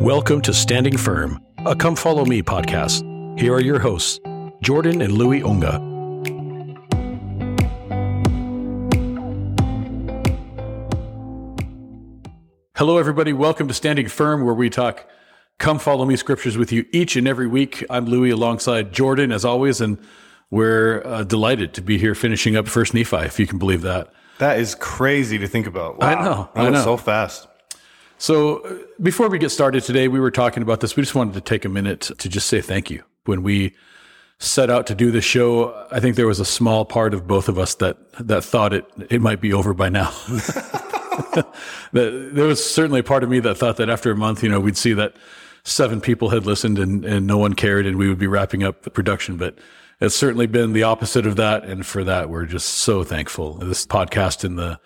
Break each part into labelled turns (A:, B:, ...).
A: Welcome to Standing Firm, a Come Follow Me podcast. Here are your hosts, Jordan and Louie Onga. Hello, everybody. Welcome to Standing Firm, where we talk Come Follow Me scriptures with you each and every week. I'm Louie alongside Jordan, as always, and we're uh, delighted to be here finishing up First Nephi, if you can believe that.
B: That is crazy to think about.
A: I know,
B: That
A: I know.
B: so fast.
A: So, uh, before we get started today, we were talking about this. We just wanted to take a minute to just say thank you. When we set out to do the show, I think there was a small part of both of us that that thought it it might be over by now. There was certainly a part of me that thought that after a month, you know, we'd see that seven people had listened and, and no one cared and we would be wrapping up the production. But it's certainly been the opposite of that. And for that, we're just so thankful. This podcast in the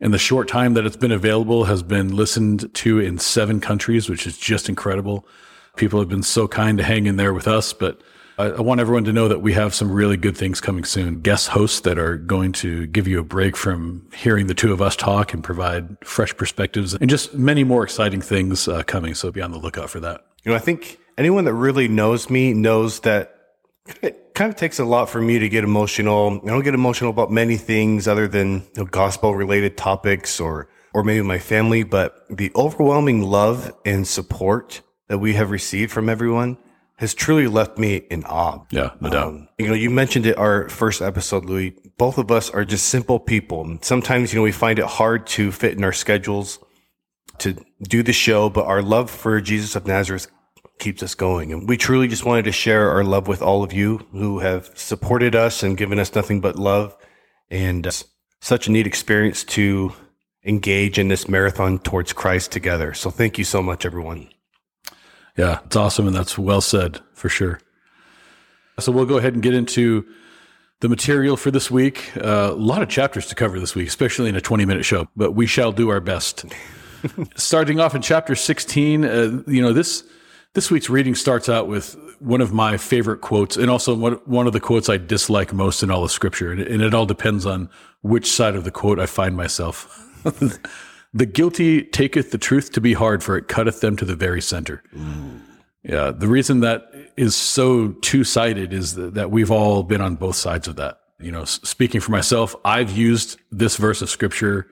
A: in the short time that it's been available has been listened to in seven countries, which is just incredible. People have been so kind to hang in there with us, but I, I want everyone to know that we have some really good things coming soon. Guest hosts that are going to give you a break from hearing the two of us talk and provide fresh perspectives and just many more exciting things uh, coming. So be on the lookout for that.
B: You know, I think anyone that really knows me knows that it kind of takes a lot for me to get emotional. I don't get emotional about many things other than you know, gospel related topics or or maybe my family, but the overwhelming love and support that we have received from everyone has truly left me in awe.
A: Yeah, no doubt.
B: Um, you know, you mentioned it our first episode, Louie. Both of us are just simple people. And Sometimes, you know, we find it hard to fit in our schedules to do the show, but our love for Jesus of Nazareth keeps us going. And we truly just wanted to share our love with all of you who have supported us and given us nothing but love. And uh, such a neat experience to engage in this marathon towards Christ together. So thank you so much, everyone.
A: Yeah, it's awesome. And that's well said for sure. So we'll go ahead and get into the material for this week. Uh, a lot of chapters to cover this week, especially in a 20 minute show, but we shall do our best. Starting off in chapter 16, uh, you know, this, this week's reading starts out with one of my favorite quotes and also one, one of the quotes I dislike most in all of scripture. And, it all depends on which side of the quote I find myself. the guilty taketh the truth to be hard, for it cutteth them to the very center. Mm. Yeah, the reason that is so two sided is that, that we've all been on both sides of that. You know, speaking for myself, I've used this verse of scripture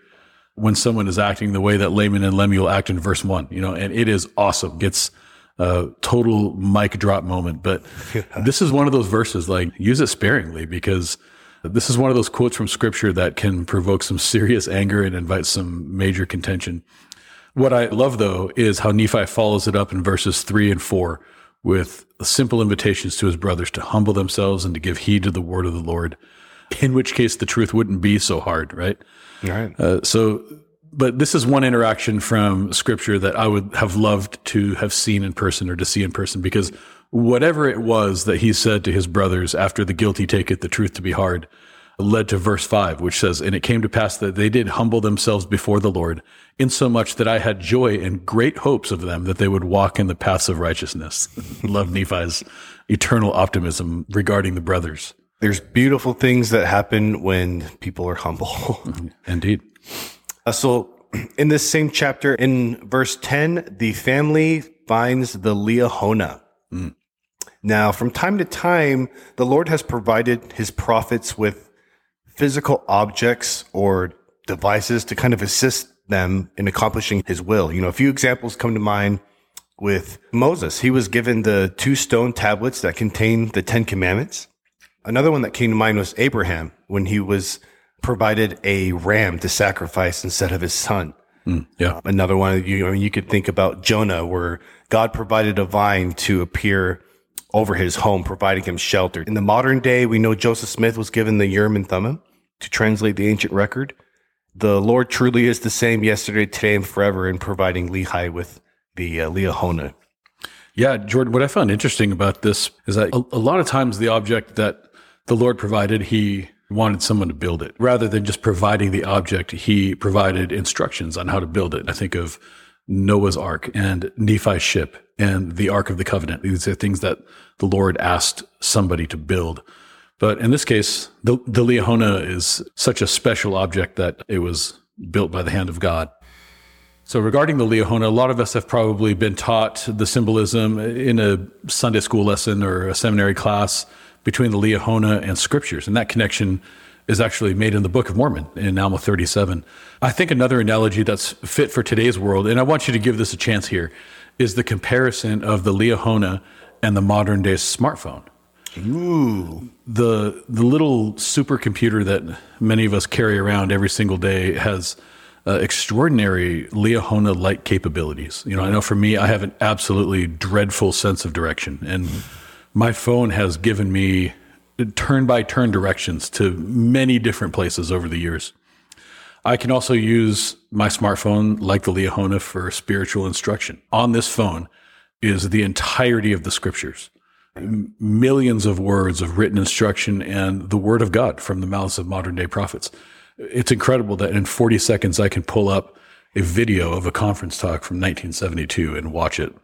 A: when someone is acting the way that Laman and Lemuel act in verse one, you know, and it is awesome. It's a total mic drop moment. But this is one of those verses, like, use it sparingly because this is one of those quotes from scripture that can provoke some serious anger and invite some major contention. What I love though is how Nephi follows it up in verses three and four with simple invitations to his brothers to humble themselves and to give heed to the word of the Lord, in which case the truth wouldn't be so hard, right?
B: All right.
A: Uh, so, but this is one interaction from scripture that I would have loved to have seen in person or to see in person because whatever it was that he said to his brothers after the guilty taketh the truth to be hard led to verse 5 which says and it came to pass that they did humble themselves before the lord insomuch that i had joy and great hopes of them that they would walk in the paths of righteousness. Love nephi's eternal optimism regarding the brothers.
B: There's beautiful things that happen when people are humble.
A: indeed
B: Uh, so, in this same chapter, in verse 10, the family finds the Liahona. Now, from time to time, the Lord has provided his prophets with physical objects or devices to kind of assist them in accomplishing his will. You know, a few examples come to mind with Moses. He was given the two stone tablets that contain the Ten Commandments. Another one that came to mind was Abraham when he was provided a ram to sacrifice instead of his son.
A: yeah
B: Another one, you, I mean, you could think about Jonah, where God provided a vine to appear over his home, providing him shelter. In the modern day, we know Joseph Smith was given the Urim and Thummim to translate the ancient record. The Lord truly is the same yesterday, today, and forever in providing Lehi with the uh, Liahona.
A: Yeah, Jordan, what I found interesting about this is that a, a lot of times the object that the Lord provided, he wanted someone to build it. Rather than just providing the object, he provided instructions on how to build it. I think of Noah's Ark and Nephi's ship and the Ark of the Covenant. These are things that the Lord asked somebody to build. But in this case, the, the Liahona is such a special object that it was built by the hand of God. So, regarding the Liahona, a lot of us have probably been taught the symbolism in a Sunday school lesson or a seminary class between the Liahona and scriptures. And that connection is actually made in the Book of Mormon in Alma 37. I think another analogy that's fit for today's world, and I want you to give this a chance here, is the comparison of the Liahona and the modern day smartphone.
B: Ooh.
A: The the little supercomputer that many of us carry around every single day has uh, extraordinary Liahona like capabilities. You know, I know for me, I have an absolutely dreadful sense of direction, and my phone has given me turn by turn directions to many different places over the years. I can also use my smartphone like the Liahona for spiritual instruction. On this phone is the entirety of the scriptures, millions of words of written instruction and the word of God from the mouths of modern day prophets. It's incredible that in 40 seconds I can pull up a video of a conference talk from 1972 and watch it.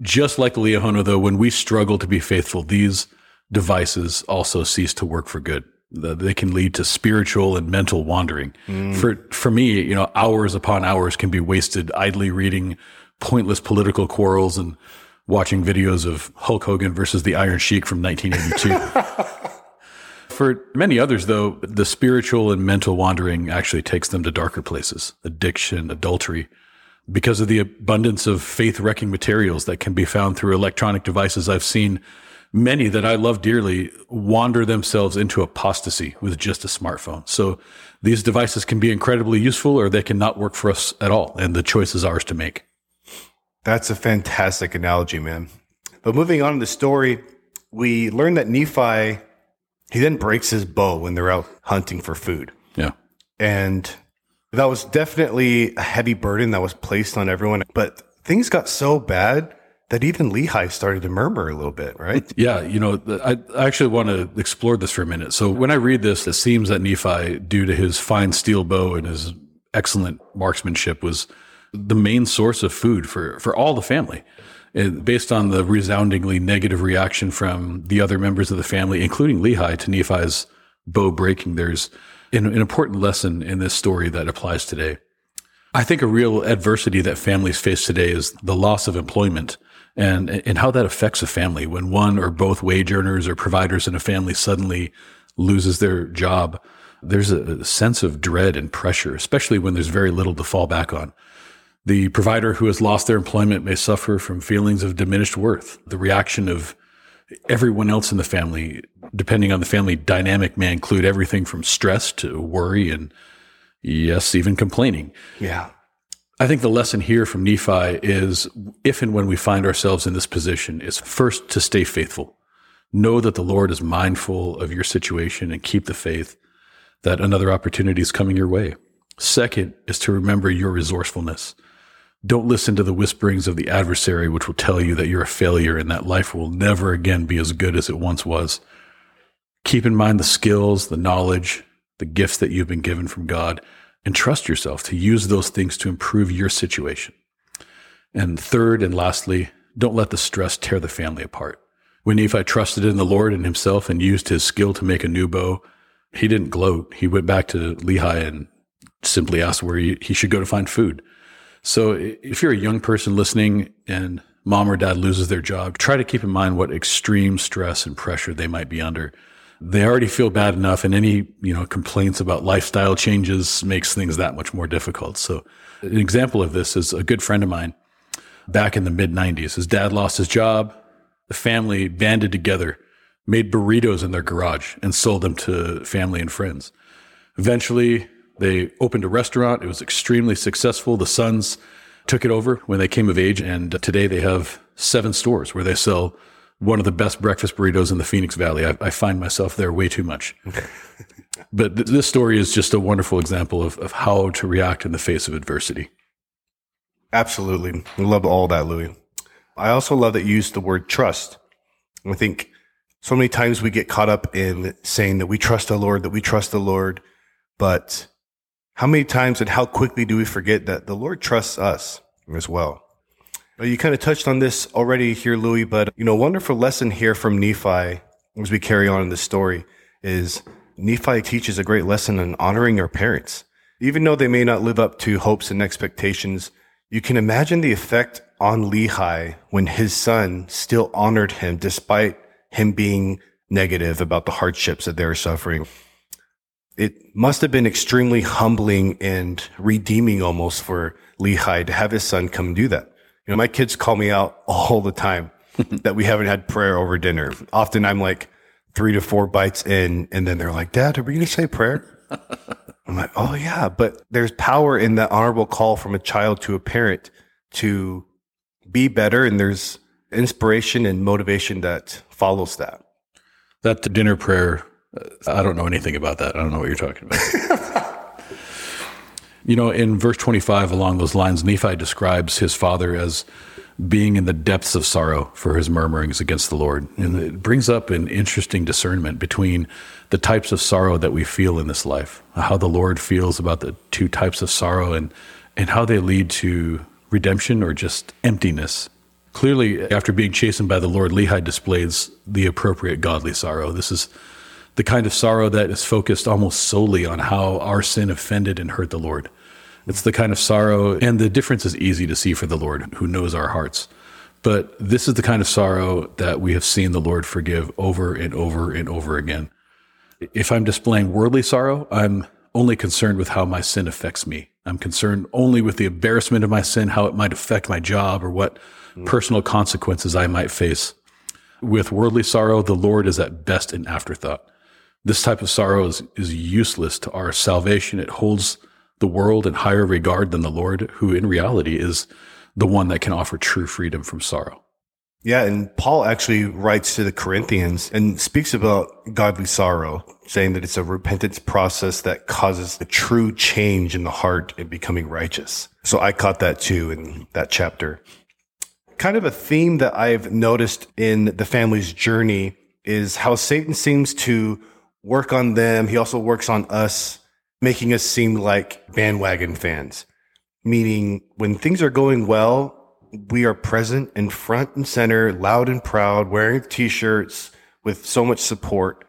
A: Just like the Liahona, though, when we struggle to be faithful, these devices also cease to work for good. They can lead to spiritual and mental wandering. Mm. For for me, you know, hours upon hours can be wasted idly reading pointless political quarrels and watching videos of Hulk Hogan versus the Iron Sheik from 1982. For many others, though, the spiritual and mental wandering actually takes them to darker places addiction, adultery, because of the abundance of faith wrecking materials that can be found through electronic devices. I've seen many that I love dearly wander themselves into apostasy with just a smartphone. So these devices can be incredibly useful or they can not work for us at all. And the choice is ours to make.
B: That's a fantastic analogy, man. But moving on to the story, we learn that Nephi, he then breaks his bow when they're out hunting for food.
A: Yeah.
B: And that was definitely a heavy burden that was placed on everyone. But things got so bad that even Lehi started to murmur a little bit, right?
A: Yeah, you know, I actually want to explore this for a minute. So when I read this, it seems that Nephi, due to his fine steel bow and his excellent marksmanship, was the main source of food for, for all the family. And based on the resoundingly negative reaction from the other members of the family, including Lehi, to Nephi's bow breaking, there's an, an important lesson in this story that applies today. I think a real adversity that families face today is the loss of employment and and how that affects a family when one or both wage earners or providers in a family suddenly loses their job. There's a sense of dread and pressure, especially when there's very little to fall back on. The provider who has lost their employment may suffer from feelings of diminished worth. The reaction of everyone else in the family, depending on the family dynamic, may include everything from stress to worry and yes, even complaining.
B: Yeah.
A: I think the lesson here from Nephi is if and when we find ourselves in this position is first to stay faithful. Know that the Lord is mindful of your situation and keep the faith that another opportunity is coming your way. Second is to remember your resourcefulness. Don't listen to the whisperings of the adversary, which will tell you that you're a failure and that life will never again be as good as it once was. Keep in mind the skills, the knowledge, the gifts that you've been given from God and trust yourself to use those things to improve your situation. And third and lastly, don't let the stress tear the family apart. When Nephi trusted in the Lord and himself and used his skill to make a new bow, he didn't gloat. He went back to Lehi and simply asked where he, he should go to find food. So if you're a young person listening and mom or dad loses their job, try to keep in mind what extreme stress and pressure they might be under they already feel bad enough and any, you know, complaints about lifestyle changes makes things that much more difficult. So an example of this is a good friend of mine back in the mid 90s. His dad lost his job. The family banded together, made burritos in their garage and sold them to family and friends. Eventually, they opened a restaurant. It was extremely successful. The sons took it over when they came of age. And today they have seven stores where they sell one of the best breakfast burritos in the Phoenix Valley. I, I find myself there way too much. but th- this story is just a wonderful example of, of how to react in the face of adversity.
B: Absolutely. I love all that, Louie. I also love that you used the word trust. I think so many times we get caught up in saying that we trust the Lord, that we trust the Lord. But how many times and how quickly do we forget that the Lord trusts us as well? You kind of touched on this already here, Louie, but you know, wonderful lesson here from Nephi as we carry on in this story is Nephi teaches a great lesson on honoring your parents. Even though they may not live up to hopes and expectations, you can imagine the effect on Lehi when his son still honored him despite him being negative about the hardships that they were suffering. It must have been extremely humbling and redeeming almost for Lehi to have his son come do that. You know, my kids call me out all the time that we haven't had prayer over dinner. Often I'm like three to four bites in, and then they're like, Dad, are we going to say prayer? I'm like, oh yeah, but there's power in that honorable call from a child to a parent to be better. And there's inspiration and motivation that follows that.
A: That the dinner prayer, I don't know anything about that. I don't know what you're talking about. you know, in verse 25, along those lines, Nephi describes his father as being in the depths of sorrow for his murmurings against the Lord. And it brings up an interesting discernment between the types of sorrow that we feel in this life, how the Lord feels about the two types of sorrow and, and how they lead to redemption or just emptiness. Clearly, after being chastened by the Lord, Lehi displays the appropriate godly sorrow. This is the kind of sorrow that is focused almost solely on how our sin offended and hurt the Lord. It's the kind of sorrow, and the difference is easy to see for the Lord who knows our hearts. But this is the kind of sorrow that we have seen the Lord forgive over and over and over again. If I'm displaying worldly sorrow, I'm only concerned with how my sin affects me. I'm concerned only with the embarrassment of my sin, how it might affect my job, or what mm. personal consequences I might face. With worldly sorrow, the Lord is at best an afterthought. This type of sorrow is, is useless to our salvation. It holds the world in higher regard than the Lord, who in reality is the one that can offer true freedom from sorrow.
B: Yeah, and Paul actually writes to the Corinthians and speaks about godly sorrow, saying that it's a repentance process that causes a true change in the heart and becoming righteous. So I caught that too in that chapter. Kind of a theme that I've noticed in the family's journey is how Satan seems to work on them. He also works on us making us seem like bandwagon fans, meaning when things are going well, we are present in front and center, loud and proud, wearing t-shirts with so much support.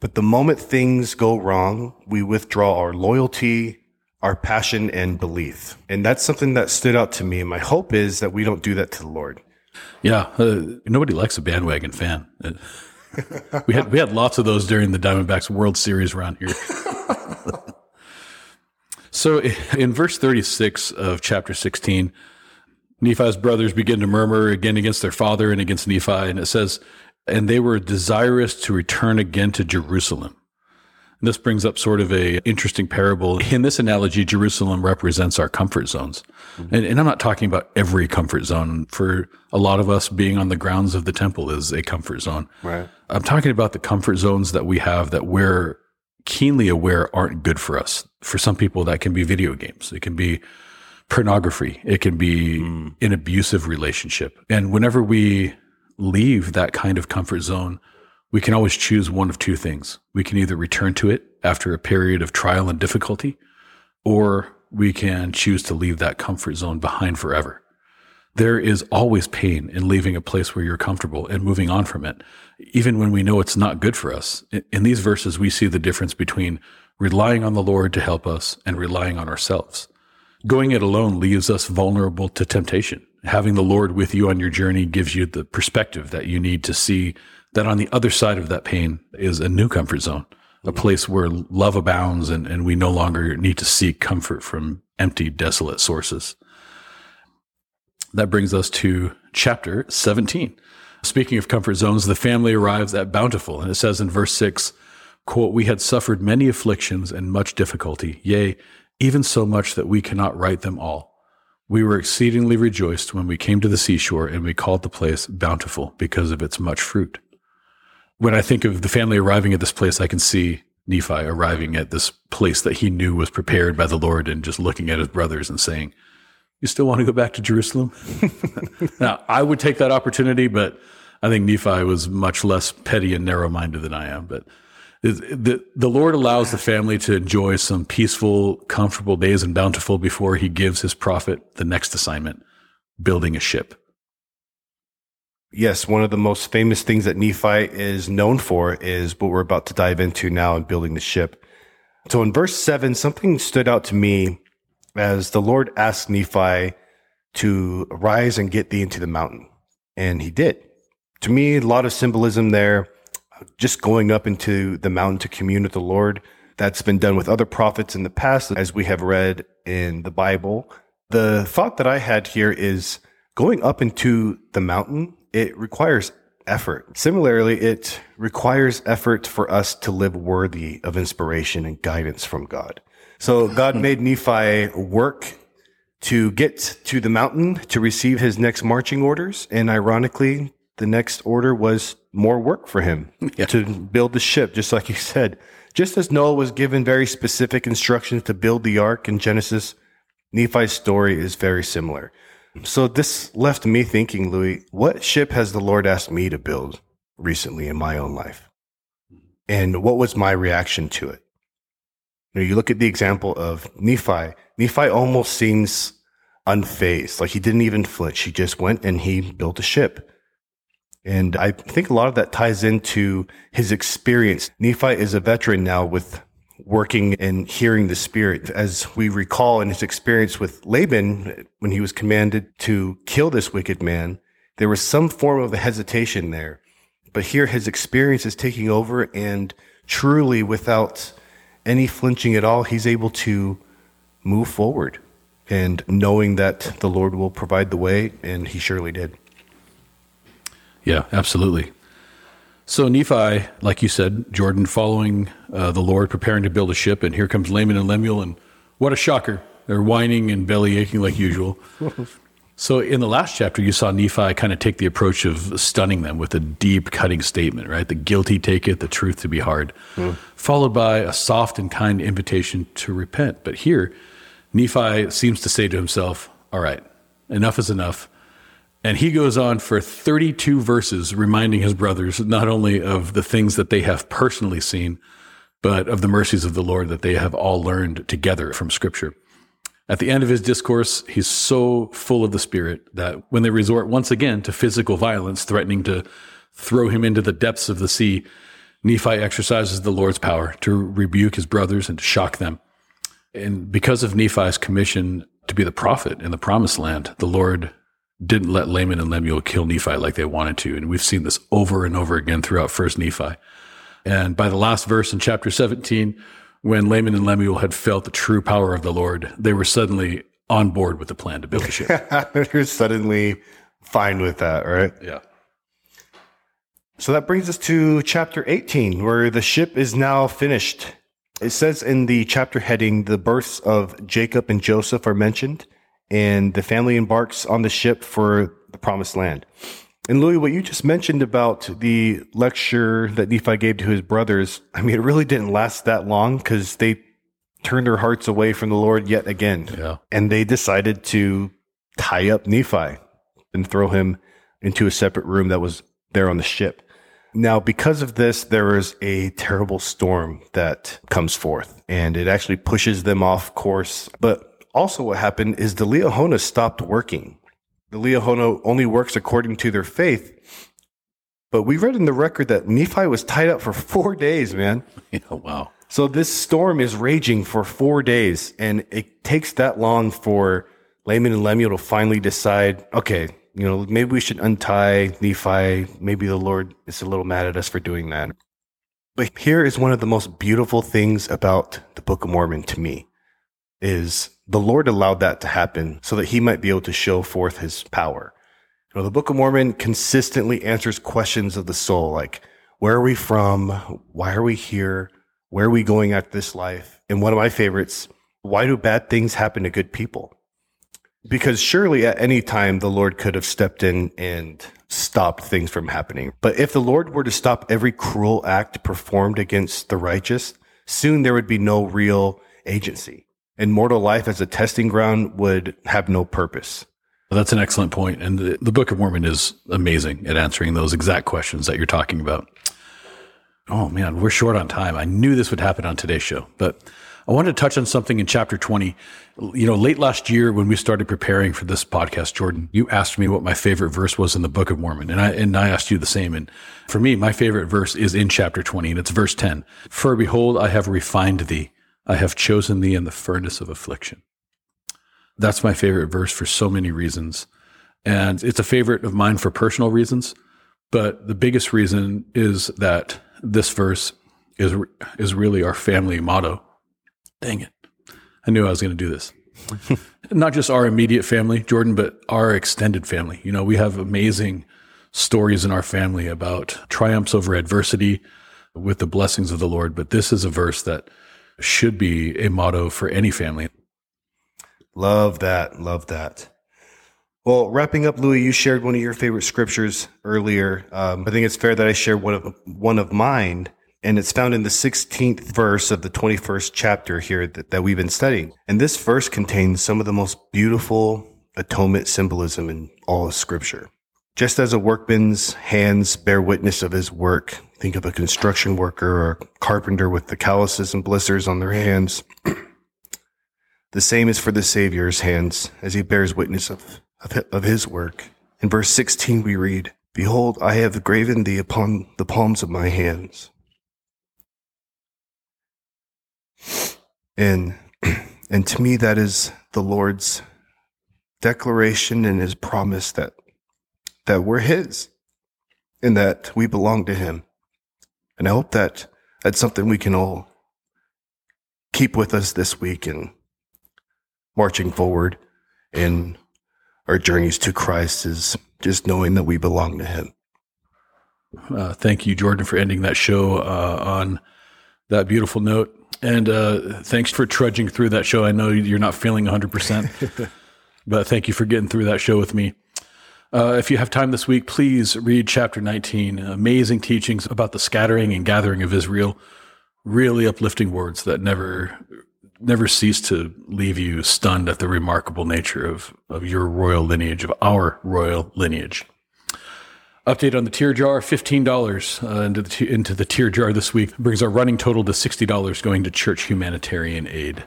B: But the moment things go wrong, we withdraw our loyalty, our passion and belief. And that's something that stood out to me. And my hope is that we don't do that to the Lord.
A: Yeah. Uh, nobody likes a bandwagon fan. We had, we had lots of those during the Diamondbacks World Series around here. So in verse 36 of chapter 16, Nephi's brothers begin to murmur again against their father and against Nephi. And it says, and they were desirous to return again to Jerusalem. This brings up sort of a interesting parable. In this analogy, Jerusalem represents our comfort zones. Mm-hmm. And, and I'm not talking about every comfort zone. For a lot of us, being on the grounds of the temple is a comfort zone.
B: Right.
A: I'm talking about the comfort zones that we have that we're keenly aware aren't good for us. For some people, that can be video games. It can be pornography. It can be mm. an abusive relationship. And whenever we leave that kind of comfort zone, we can always choose one of two things. We can either return to it after a period of trial and difficulty, or we can choose to leave that comfort zone behind forever. There is always pain in leaving a place where you're comfortable and moving on from it even when we know it's not good for us. In these verses, we see the difference between relying on the Lord to help us and relying on ourselves. Going it alone leaves us vulnerable to temptation. Having the Lord with you on your journey gives you the perspective that you need to see that on the other side of that pain is a new comfort zone, a mm-hmm. place where love abounds and, and we no longer need to seek comfort from empty, desolate sources. That brings us to chapter 17. Speaking of comfort zones, the family arrives at Bountiful, and it says in verse 6, quote, We had suffered many afflictions and much difficulty, yea, even so much that we cannot write them all. We were exceedingly rejoiced when we came to the seashore, and we called the place Bountiful because of its much fruit. When I think of the family arriving at this place, I can see Nephi arriving at this place that he knew was prepared by the Lord and just looking at his brothers and saying, you still want to go back to Jerusalem? now, I would take that opportunity, but I think Nephi was much less petty and narrow minded than I am. But the, the Lord allows the family to enjoy some peaceful, comfortable days and bountiful before he gives his prophet the next assignment building a ship.
B: Yes, one of the most famous things that Nephi is known for is what we're about to dive into now in building the ship. So in verse 7, something stood out to me as the Lord asked Nephi to rise and get thee into the mountain. And he did. To me, a lot of symbolism there, just going up into the mountain to commune with the Lord. That's been done with other prophets in the past, as we have read in the Bible. The thought that I had here is going up into the mountain, it requires effort. Similarly, it requires effort for us to live worthy of inspiration and guidance from God. So God made Nephi work to get to the mountain to receive his next marching orders. And ironically, the next order was more work for him yeah. to build the ship, just like you said. Just as Noah was given very specific instructions to build the ark in Genesis, Nephi's story is very similar. So this left me thinking, Louie, what ship has the Lord asked me to build recently in my own life? And what was my reaction to it? You, know, you look at the example of Nephi. Nephi almost seems unfazed, like he didn't even flinch. He just went and he built a ship. And I think a lot of that ties into his experience. Nephi is a veteran now with working and hearing the spirit. As we recall in his experience with Laban, when he was commanded to kill this wicked man, there was some form of hesitation there. But here his experience is taking over and truly without any flinching at all, he's able to move forward and knowing that the Lord will provide the way, and he surely did.
A: Yeah, absolutely. So Nephi, like you said, Jordan, following uh, the Lord, preparing to build a ship, and here comes Laman and Lemuel, and what a shocker! They're whining and belly aching like usual. So in the last chapter, you saw Nephi kind of take the approach of stunning them with a deep, cutting statement, right? The guilty take it, the truth to be hard, mm. followed by a soft and kind invitation to repent. But here, Nephi seems to say to himself, All right, enough is enough. And he goes on for 32 verses, reminding his brothers not only of the things that they have personally seen, but of the mercies of the Lord that they have all learned together from Scripture. At the end of his discourse, he's so full of the Spirit that when they resort once again to physical violence, threatening to throw him into the depths of the sea, Nephi exercises the Lord's power to rebuke his brothers and to shock them. And because of Nephi's commission to be the prophet in the promised land, the Lord didn't let Laman and Lemuel kill Nephi like they wanted to. And we've seen this over and over again throughout First Nephi. And by the last verse in chapter 17, when Laman and Lemuel had felt the true power of the Lord, they were suddenly on board with the plan to build a ship.
B: They're suddenly fine with that, right?
A: Yeah.
B: So that brings us to chapter 18, where the ship is now finished. It says in the chapter heading, the births of Jacob and Joseph are mentioned, and the family embarks on the ship for the promised land. And Louie, what you just mentioned about the lecture that Nephi gave to his brothers, I mean, it really didn't last that long because they turned their hearts away from the Lord yet again.
A: Yeah.
B: And they decided to tie up Nephi and throw him into a separate room that was there on the ship. Now, because of this, there is a terrible storm that comes forth and it actually pushes them off course. But also what happened is the Liahona stopped working the Liahona only works according to their faith. But we read in the record that Nephi was tied up for four days, man.
A: Yeah, wow.
B: So this storm is raging for four days, and it takes that long for Laman and Lemuel to finally decide, okay, you know, maybe we should untie Nephi. Maybe the Lord is a little mad at us for doing that. But here is one of the most beautiful things about the Book of Mormon to me is the Lord allowed that to happen so that he might be able to show forth his power. You know, the Book of Mormon consistently answers questions of the soul, like, where are we from? Why are we here? Where are we going at this life? And one of my favorites, why do bad things happen to good people? Because surely at any time the Lord could have stepped in and stopped things from happening. But if the Lord were to stop every cruel act performed against the righteous, soon there would be no real agency and mortal life as a testing ground would have no purpose.
A: that's an excellent point. And the, the Book of Mormon is amazing at answering those exact questions that you're talking about. Oh man, we're short on time. I knew this would happen on today's show, but I wanted to touch on something in chapter 20. You know, late last year when we started preparing for this podcast, Jordan, you asked me what my favorite verse was in the Book of Mormon, and I and I asked you the same. And for me, my favorite verse is in chapter 20, and it's verse 10. For behold, I have refined thee I have chosen thee in the furnace of affliction. That's my favorite verse for so many reasons. And it's a favorite of mine for personal reasons. But the biggest reason is that this verse is, is really our family motto. Dang it. I knew I was going to do this. Not just our immediate family, Jordan, but our extended family. You know, we have amazing stories in our family about triumphs over adversity with the blessings of the Lord. But this is a verse that should be a motto for any family.
B: Love that. Love that. Well, wrapping up, Louie, you shared one of your favorite scriptures earlier. Um, I think it's fair that I share one of one of mine, and it's found in the 16th verse of the 21st chapter here that, that we've been studying. And this verse contains some of the most beautiful atonement symbolism in all of Scripture. Just as a workman's hands bear witness of his work, think of a construction worker or a carpenter with the calluses and blisters on their hands. the same is for the Savior's hands as he bears witness of, of, his work. In verse 16, we read, Behold, I have graven thee upon the palms of my hands. And, and to me, that is the Lord's declaration and his promise that that we're His and that we belong to Him. And I hope that that's something we can all keep with us this week and marching forward in our journeys to Christ is just knowing that we belong to Him.
A: Uh, thank you, Jordan, for ending that show uh, on that beautiful note. And uh, thanks for trudging through that show. I know you're not feeling 100%, but thank you for getting through that show with me. Uh, if you have time this week, please read chapter 19. Amazing teachings about the scattering and gathering of Israel. Really uplifting words that never never cease to leave you stunned at the remarkable nature of, of your royal lineage, of our royal lineage. Update on the tear jar $15 uh, into, the, into the tear jar this week brings our running total to $60 going to church humanitarian aid.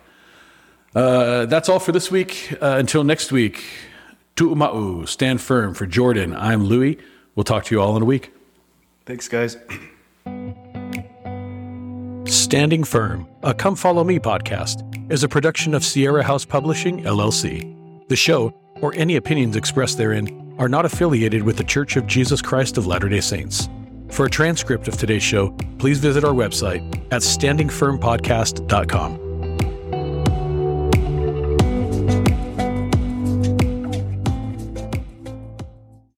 A: Uh, that's all for this week. Uh, until next week, Tu'uma'u, stand firm. For Jordan, I'm Louie. We'll talk to you all in a week.
B: Thanks, guys.
A: Standing Firm, a Come Follow Me podcast, is a production of Sierra House Publishing, LLC. The show, or any opinions expressed therein, are not affiliated with The Church of Jesus Christ of Latter day Saints. For a transcript of today's show, please visit our website at standingfirmpodcast.com.